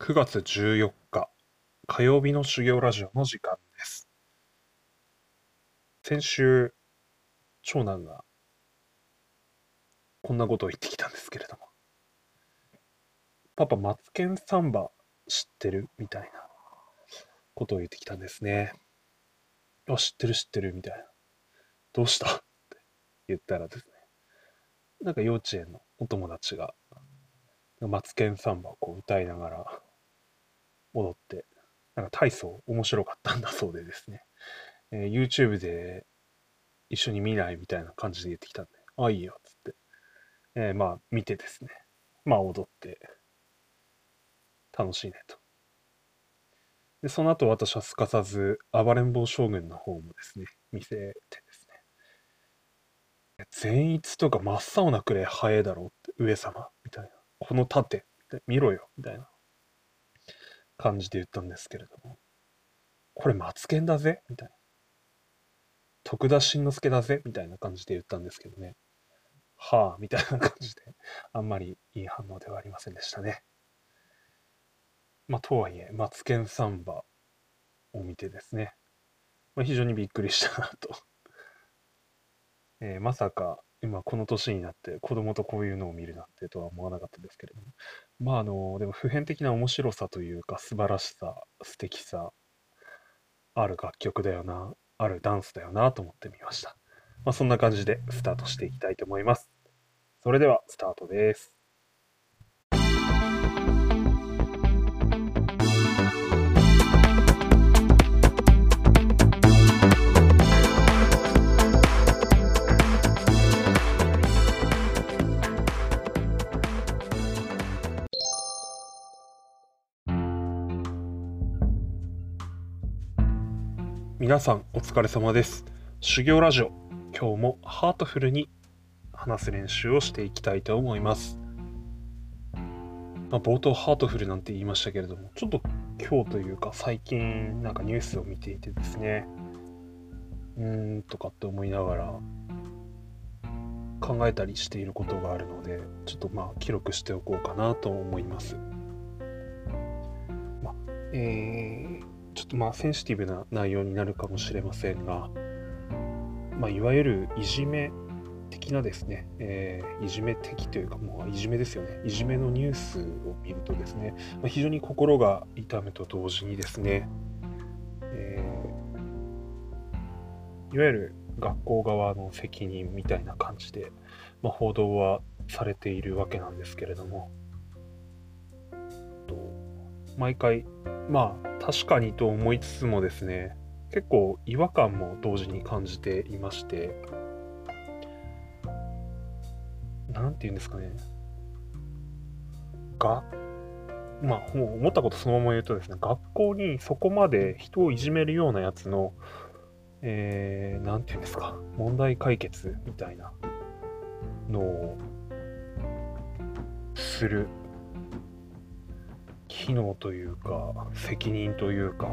9月14日火曜日の修行ラジオの時間です。先週、長男がこんなことを言ってきたんですけれども、パパ、マツケンサンバ知ってる？みたいなことを言ってきたんですね。あ、知ってる知ってるみたいな。どうした？って言ったらですね、なんか幼稚園のお友達が、マツケンサンバをこう歌いながら踊って、なんか体操面白かったんだそうでですね、えー YouTube で一緒に見ないみたいな感じで言ってきたんで、あ、いいよ、つって。えーまあ、見てですね、まあ、踊って、楽しいねと。で、その後私はすかさず、暴れん坊将軍の方もですね、見せてですね、善逸とか真っ青なくらい早えだろうって、上様、みたいな。この盾、見ろよ、みたいな感じで言ったんですけれども、これマツケンだぜ？みたいな。徳田新之助だぜ？みたいな感じで言ったんですけどね。はあ、みたいな感じで、あんまりいい反応ではありませんでしたね。まあ、とはいえ、マツケンサンバを見てですね、まあ、非常にびっくりしたなと。えーまさか、今この年になって子供とこういうのを見るなんてとは思わなかったですけれども。まあ、あの、でも普遍的な面白さというか、素晴らしさ、素敵さ、ある楽曲だよな、あるダンスだよなと思ってみました。まあ、そんな感じでスタートしていきたいと思います。それでは、スタートです。皆さんお疲れ様です。修行ラジオ、今日もハートフルに話す練習をしていきたいと思います。まあ、冒頭ハートフルなんて言いましたけれども、ちょっと今日というか最近なんかニュースを見ていてですね、うーんとかって思いながら考えたりしていることがあるので、ちょっとまあ記録しておこうかなと思います。まあ、えーちょっとまあセンシティブな内容になるかもしれませんが、まあ、いわゆるいじめ的なですね、えーいじめ的というかもういじめですよね。いじめのニュースを見るとですね、まあ、非常に心が痛むと同時にですね、えーいわゆる学校側の責任みたいな感じで、まあ、報道はされているわけなんですけれども毎回まあ確かにと思いつつもですね結構違和感も同時に感じていましてなんて言うんですかね。がまあもう思ったことそのまま言うとですね学校にそこまで人をいじめるようなやつのえー、て言うんですか問題解決みたいなのをする機能というか責任というか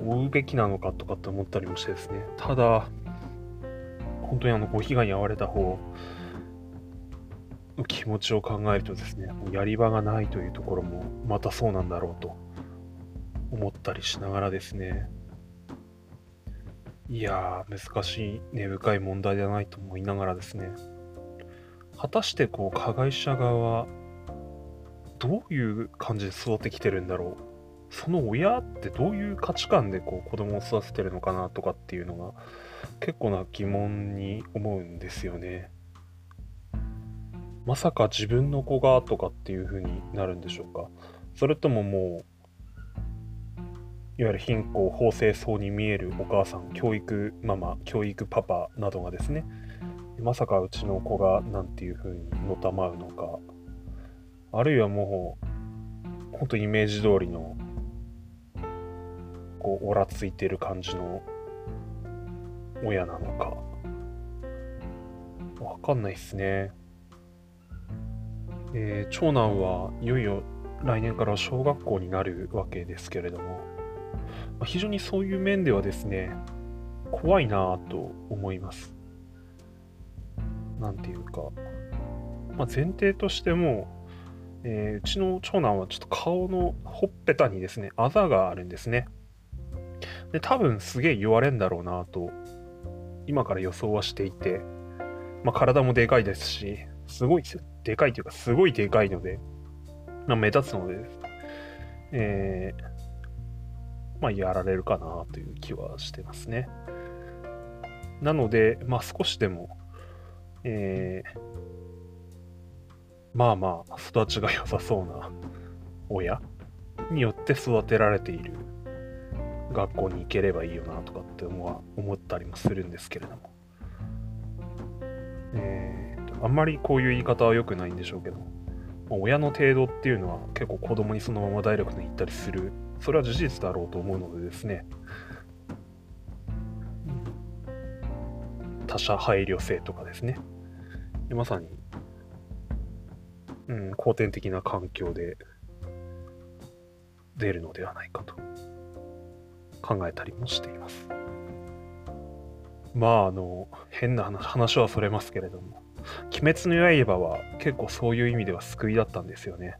負うべきなのかとかって思ったりもしてですね。ただ本当にあのご被害に遭われた方の気持ちを考えるとですねもうやり場がないというところもまたそうなんだろうと思ったりしながらですね。いやー難しい根深い問題だないと思いながらですね。果たしてこう加害者側はどういう感じで育ってきてるんだろう？その親ってどういう価値観でこう子供を育ててるのかなとかっていうのが結構な疑問に思うんですよね。まさか自分の子がとかっていう風になるんでしょうか？それとももういわゆる貧困法制そうに見えるお母さん教育ママ教育パパなどがですねまさかうちの子がなんていう風にのたまうのかあるいはもう、本当イメージ通りの、こう、おらついてる感じの親なのか。わかんないっすね。えー長男はいよいよ来年から小学校になるわけですけれども、まあ非常にそういう面ではですね、怖いなぁと思います。なんていうか、まあ、前提としても、えー、うちの長男はちょっと顔のほっぺたにですね、あざがあるんですね。で、多分すげえ言われんだろうなと、今から予想はしていて、まあ、体もでかいですし、すごいですよ。でかいというか、すごいでかいので、まあ、目立つので、えー、まあ、やられるかなという気はしてますね。なので、まあ、少しでも、えー、まあまあ、育ちが良さそうな親によって育てられている学校に行ければいいよなとかって思ったりもするんですけれども。えー、あんまりこういう言い方は良くないんでしょうけど、親の程度っていうのは結構子供にそのままダイレクトに言ったりする、それは事実だろうと思うのでですね、他者配慮性とかですね、まさに、うん、後天的な環境で出るのではないかと考えたりもしています。まあ、あの、変な話はそれますけれども、鬼滅の刃は結構そういう意味では救いだったんですよね。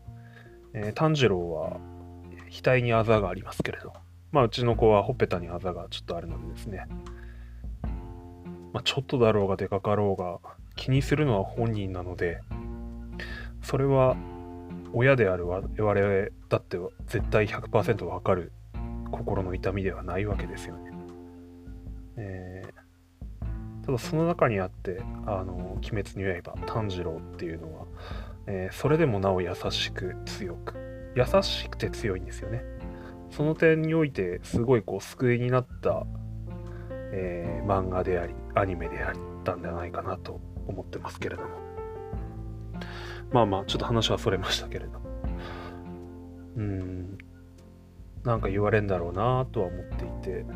えー、炭治郎は額にあざがありますけれど、まあ、うちの子はほっぺたにあざがちょっとあるのでですね、まあ、ちょっとだろうがでかかろうが気にするのは本人なので、それは親である我々だって絶対100%わかる心の痛みではないわけですよね。えー、ただその中にあって「あの鬼滅の刃」炭治郎っていうのは、えー、それでもなお優しく強く優しくて強いんですよね。その点においてすごいこう救いになった、えー、漫画でありアニメであったんじゃないかなと思ってますけれどもまあまあちょっと話はそれましたけれどうん。なんか言われんだろうなとは思っていて、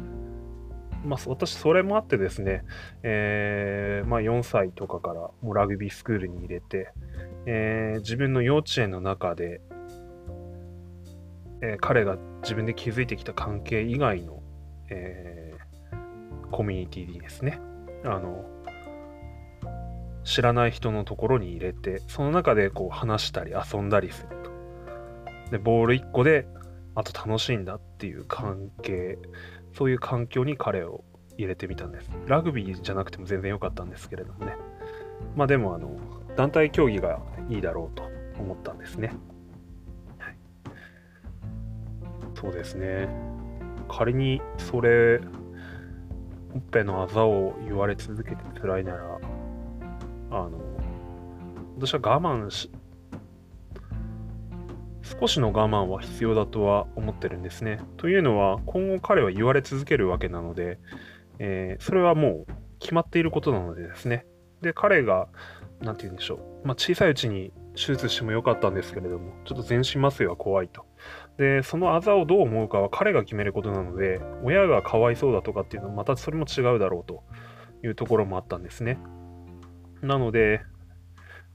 まあ、私、それもあってですね、えー、まあ、4歳とかからもうラグビースクールに入れて、えー、自分の幼稚園の中で、えー、彼が自分で築いてきた関係以外の、えコミュニティにですね、あの、知らない人のところに入れて、その中でこう話したり遊んだりすると。で、ボール1個であと楽しいんだっていう関係、そういう環境に彼を入れてみたんです。ラグビーじゃなくても全然良かったんですけれどもね。まあでも、あの、団体競技がいいだろうと思ったんですね。はい、そうですね。仮にそれ、ほっぺのあざを言われ続けて辛いなら、あの、私は我慢し少しの我慢は必要だとは思ってるんですね。というのは、今後彼は言われ続けるわけなので、えー、それはもう決まっていることなのでですね。で、彼が、なんて言うんでしょう。まあ、小さいうちに手術してもよかったんですけれども、ちょっと全身麻酔は怖いと。で、そのあざをどう思うかは彼が決めることなので、親がかわいそうだとかっていうのはまたそれも違うだろうというところもあったんですね。なので、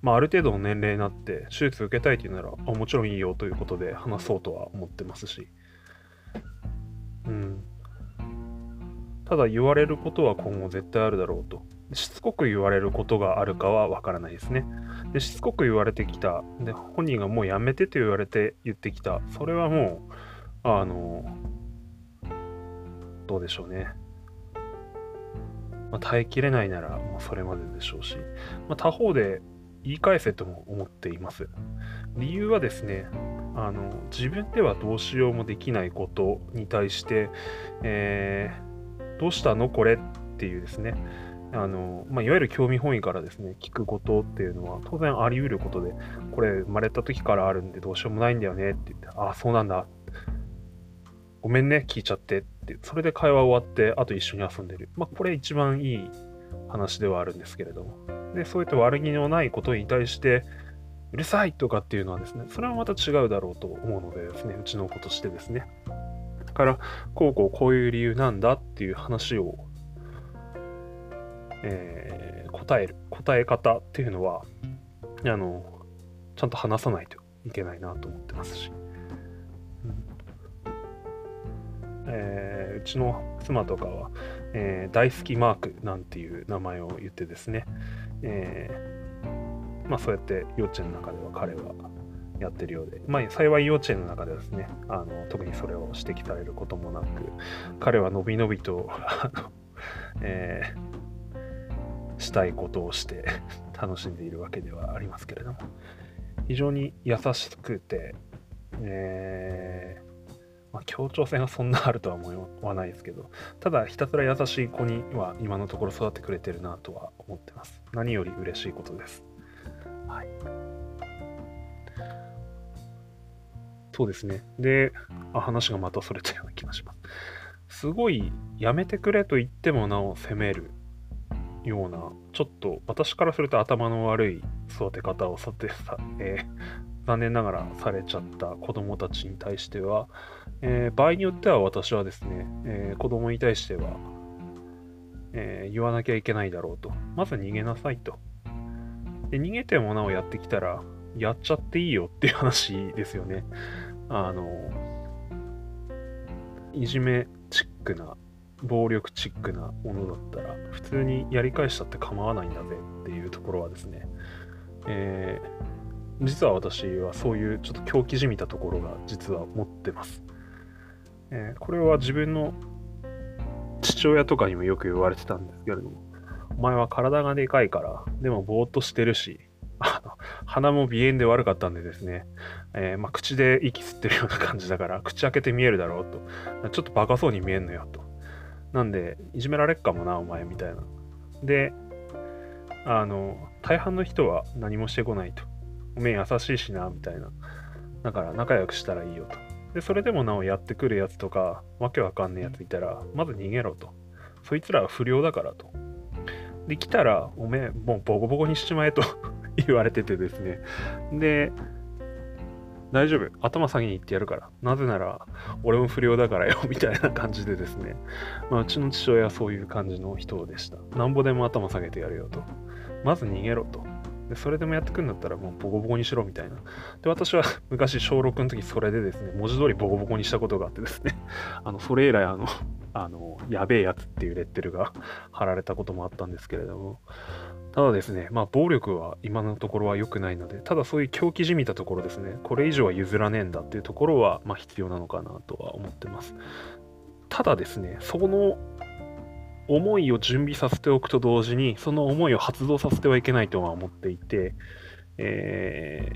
まあ、ある程度の年齢になって手術受けたいっていうならあもちろんいいよということで話そうとは思ってますし、うん、ただ言われることは今後絶対あるだろうと。しつこく言われることがあるかはわからないですね。でしつこく言われてきた。で本人がもうやめてと言われて言ってきた。それはもうあのどうでしょうね。まあ、耐えきれないなら、まあ、それまででしょうし、まあ、他方で言い返せとも思っています。理由はですね、あの自分ではどうしようもできないことに対して、えー、どうしたのこれっていうですね、あのまあ、いわゆる興味本位からですね、聞くことっていうのは当然あり得ることで、これ生まれた時からあるんでどうしようもないんだよねって言って、ああ、そうなんだ。ごめんね、聞いちゃってって、それで会話終わって、あと一緒に遊んでる。まあ、これ一番いい話ではあるんですけれども。で、そういった悪気のないことに対して、うるさいとかっていうのはですね、それはまた違うだろうと思うのでですね、うちの子としてですね。だから、こうこうこういう理由なんだっていう話を、えー、答える、答え方っていうのは、あの、ちゃんと話さないといけないなと思ってますし。えー、うちの妻とかは、えー、大好きマークなんていう名前を言ってですね、えー、まあ、そうやって幼稚園の中では彼は、やってるようで、まあ、幸い幼稚園の中ではですね、あの特にそれを指摘されることもなく、彼はのびのびと、えー、したいことをして楽しんでいるわけではありますけれども、非常に優しくて、えー、まあ、協調性がそんなあるとは思わないですけど、ただひたすら優しい子には今のところ育ってくれてるなとは思ってます。何より嬉しいことです。はい。そうですね。で、あ話がまたそれたような気がします。すごい、やめてくれと言ってもなお責めるような、ちょっと私からすると頭の悪い育て方をさてさ、えー、残念ながらされちゃった子供たちに対しては、えー、場合によっては私はですね、えー、子供に対しては、えー、言わなきゃいけないだろうと。まず逃げなさいと。で、逃げてもなおやってきたら、やっちゃっていいよっていう話ですよね。あの、いじめチックな暴力チックなものだったら普通にやり返したって構わないんだぜっていうところはですね、えー、実は私はそういうちょっと狂気じみたところが実は持ってます、えー、これは自分の父親とかにもよく言われてたんですけれどもお前は体がでかいからでもぼーっとしてるしあの鼻も鼻炎で悪かったんでですね、えー、まあ、口で息吸ってるような感じだから口開けて見えるだろうとちょっとバカそうに見えんのよとなんで、いじめられっかもな、お前、みたいな。で、あの、大半の人は何もしてこないと。おめえ優しいしな、みたいな。だから仲良くしたらいいよと。で、それでもなおやってくるやつとか、わけわかんねえやついたら、まず逃げろと。そいつらは不良だからと。で、来たら、おめえ、もうボコボコにしちまえと 言われててですね。で、大丈夫。頭下げに行ってやるから。なぜなら、俺も不良だからよ、みたいな感じでですね。まあ、うちの父親はそういう感じの人でした。なんぼでも頭下げてやるよと。まず逃げろと。で、それでもやってくんだったらもうボコボコにしろみたいな。で、私は 昔小6の時それでですね、文字通りボコボコにしたことがあってですね、あの、それ以来あの、あの、やべえやつっていうレッテルが 貼られたこともあったんですけれども、ただですね、まあ、暴力は今のところは良くないので、ただそういう狂気じみたところですね、これ以上は譲らねえんだっていうところは、まあ、必要なのかなとは思ってます。ただですね、その思いを準備させておくと同時に、その思いを発動させてはいけないとは思っていて、え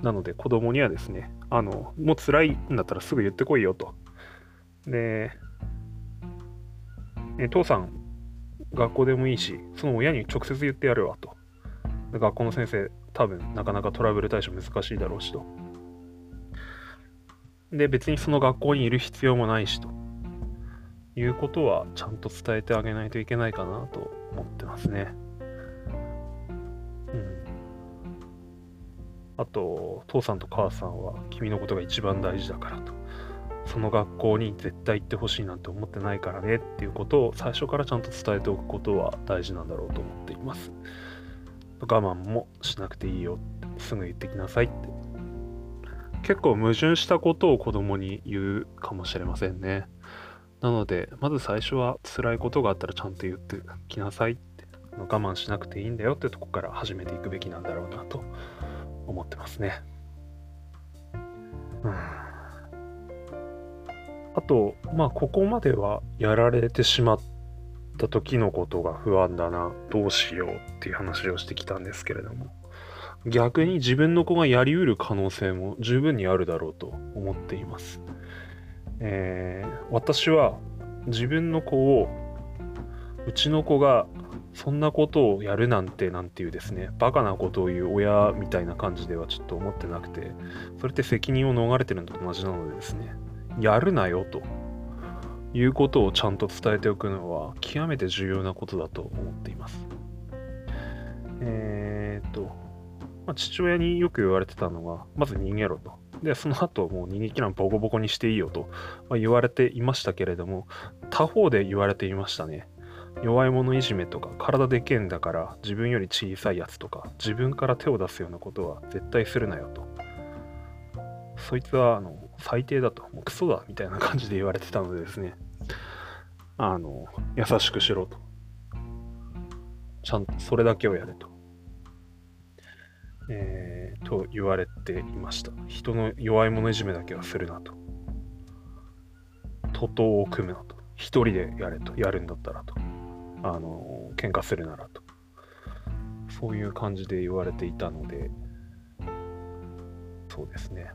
ー、なので子供にはですね、あの、もう辛いんだったらすぐ言ってこいよと。で、え父さん学校でもいいし、その親に直接言ってやるわと。学校の先生、多分なかなかトラブル対処難しいだろうしと。で、別にその学校にいる必要もないしと。いうことはちゃんと伝えてあげないといけないかなと思ってますね。うん。あと、父さんと母さんは君のことが一番大事だからと。その学校に絶対行ってほしいなんて思ってないからねっていうことを最初からちゃんと伝えておくことは大事なんだろうと思っています。我慢もしなくていいよってすぐ言ってきなさいって結構矛盾したことを子供に言うかもしれませんね。なので、まず最初は辛いことがあったらちゃんと言ってきなさいって、我慢しなくていいんだよってとこから始めていくべきなんだろうなと思ってますね。うんあと、まあ、ここまではやられてしまった時のことが不安だな、どうしようっていう話をしてきたんですけれども、逆に自分の子がやりうる可能性も十分にあるだろうと思っています。えー、私は自分の子を、うちの子がそんなことをやるなんてなんていうですね、バカなことを言う親みたいな感じではちょっと思ってなくて、それって責任を逃れてるのと同じなのでですね、やるなよということをちゃんと伝えておくのは極めて重要なことだと思っています。えー、っと、まあ、父親によく言われてたのが、まず逃げろと。で、その後もう逃げ切らんボコボコにしていいよと、ま言われていましたけれども、他方で言われていましたね。弱い者いじめとか、体でけんだから自分より小さいやつとか、自分から手を出すようなことは絶対するなよと。そいつは、あの、最低だと、もうクソだみたいな感じで言われてたのでですね、あの、優しくしろと。ちゃんとそれだけをやれと。えー、と言われていました。人の弱い者いじめだけはするなと。徒党を組むなと。一人でやれと。やるんだったらと。あの、喧嘩するならと。そういう感じで言われていたので、そうですね。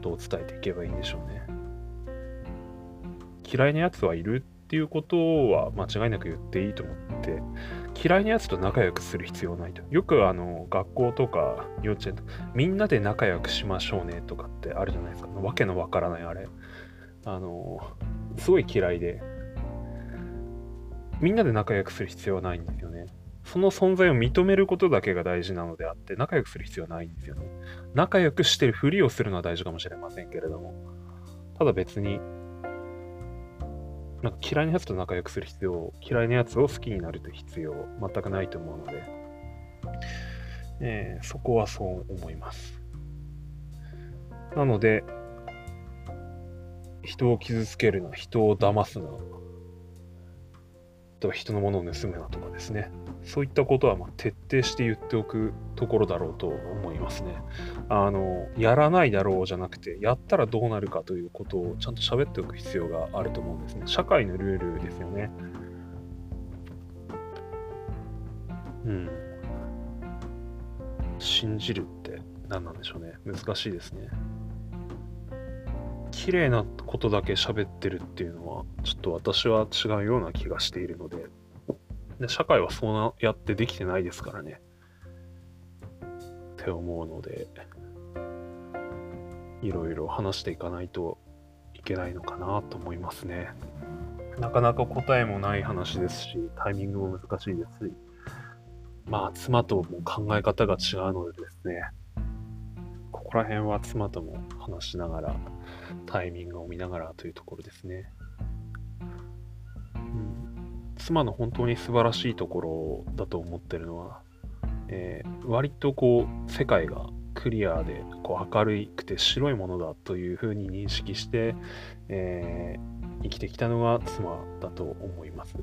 どう伝えていけばいいんでしょうね。嫌いなやつはいるっていうことは間違いなく言っていいと思って嫌いなやつと仲良くする必要ないと。よくあの学校とか幼稚園とかみんなで仲良くしましょうねとかってあるじゃないですか。わけのわからないあれ。あのすごい嫌いで。みんなで仲良くする必要はないんですよね。その存在を認めることだけが大事なのであって仲良くする必要はないんですよね。仲良くしてるふりをするのは大事かもしれませんけれども。ただ別になんか嫌いなやつと仲良くする必要、嫌いなやつを好きになるという必要、全くないと思うので、えー、そこはそう思います。なので、人を傷つけるな、人を騙すな、と人のものを盗むなとかですね。そういったことはま徹底して言っておくところだろうと思いますね。あの、やらないだろうじゃなくて、やったらどうなるかということをちゃんと喋っておく必要があると思うんですね。社会のルールですよね。うん。信じるって何なんでしょうね。難しいですね。綺麗なことだけ喋ってるっていうのは、ちょっと私は違うような気がしているので、で社会はそうやってできてないですからね。って思うので、いろいろ話していかないといけないのかなと思いますね。なかなか答えもない話ですし、タイミングも難しいですし、まあ、妻とも考え方が違うのでですね、ここら辺は妻とも話しながら、タイミングを見ながらというところですね。妻の本当に素晴らしいところだと思ってるのは、えー、割とこう世界がクリアでこう明るくて白いものだというふうに認識して、えー、生きてきたのが妻だと思います。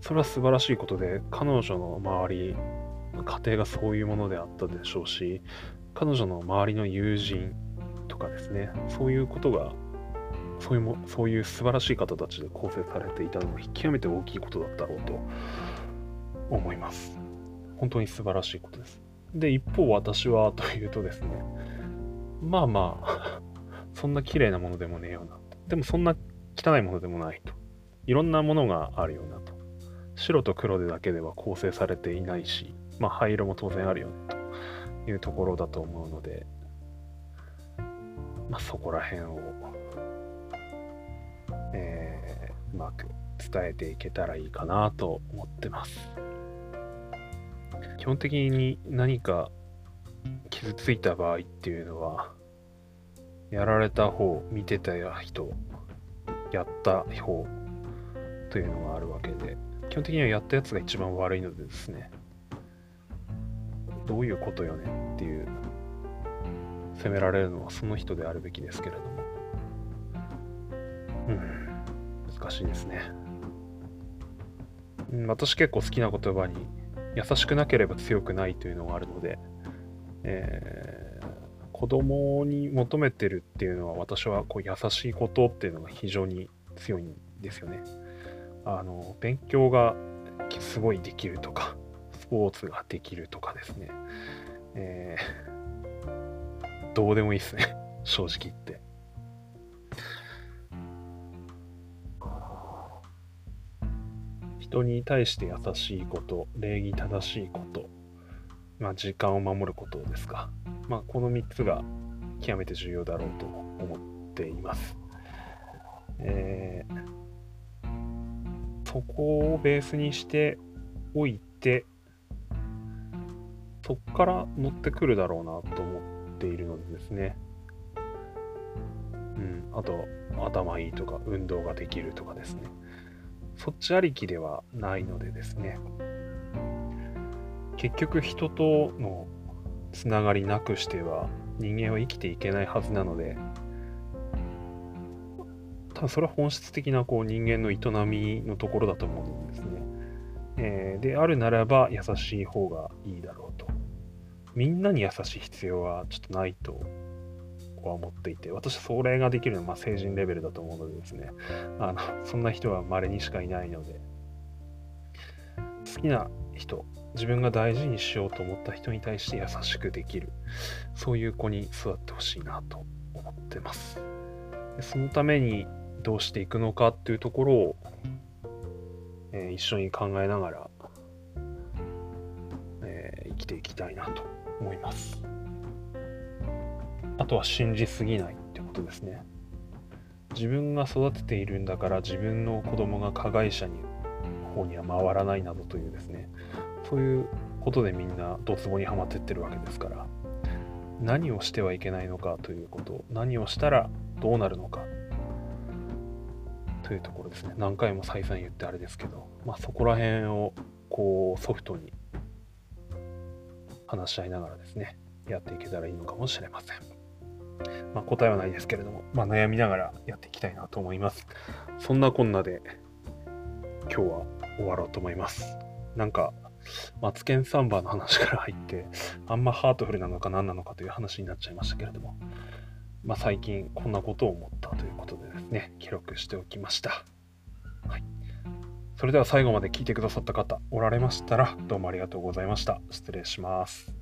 それは素晴らしいことで彼女の周り家庭がそういうものであったでしょうし彼女の周りの友人とかですね、そういうことが、そういうもそういう素晴らしい方たちで構成されていたのが極めて大きいことだったろうと思います。本当に素晴らしいことです。で、一方私はというとですね、まあまあそんな綺麗なものでもねえよな。でもそんな汚いものでもないと。いろんなものがあるよなと。白と黒でだけでは構成されていないし、まあ灰色も当然あるよねというところだと思うので、まあ、そこら辺を、えー、うまく伝えていけたらいいかなと思ってます。基本的に何か傷ついた場合っていうのは、やられた方、見てた人、やった方というのがあるわけで、基本的にはやったやつが一番悪いのでですね、どういうことよねっていう責められるのはその人であるべきですけれども。うん、難しいですね。私結構好きな言葉に、優しくなければ強くないというのがあるので、えー、子供に求めてるっていうのは私はこう優しいことっていうのが非常に強いんですよね。あの、勉強がすごいできるとか、スポーツができるとかですね。えーどうでもいいっすね。正直言って。人に対して優しいこと、礼儀正しいこと、まあ、時間を守ることですか。まあ、この3つが極めて重要だろうと思っています。えー、そこをベースにしておいて、そこから乗ってくるだろうなと思っているのでですね、うん、あと頭いいとか運動ができるとかですねそっちありきではないのでですね結局人とのつながりなくしては人間は生きていけないはずなので多分それは本質的なこう人間の営みのところだと思うんですね。えー、であるならば優しい方がいいだろうと。みんなに優しい必要はちょっとないとは思っていて、私はそれができるのはま成人レベルだと思うのでですね、あのそんな人は稀にしかいないので、好きな人、自分が大事にしようと思った人に対して優しくできる、そういう子に育ってほしいなと思ってます。でそのためにどうしていくのかっていうところを、えー、一緒に考えながら、えー、生きていきたいなと思います。あとは信じすぎないってことですね。自分が育てているんだから自分の子供が加害者に方には回らないなどというですね。そういうことでみんなドツボにはまってってるわけですから。何をしてはいけないのかということ何をしたらどうなるのか。というところですね。何回も再三言ってあれですけど、まあ、そこら辺をこうソフトに話し合いながらですねやっていけたらいいのかもしれません。まあ、答えはないですけれども、まあ、悩みながらやっていきたいなと思います。そんなこんなで今日は終わろうと思います。なんか、マツケンサンバの話から入って、あんまハートフルなのか何なのかという話になっちゃいましたけれども、まあ、最近こんなことを思ったということでですね、記録しておきました。はい。それでは最後まで聞いてくださった方おられましたら、どうもありがとうございました。失礼します。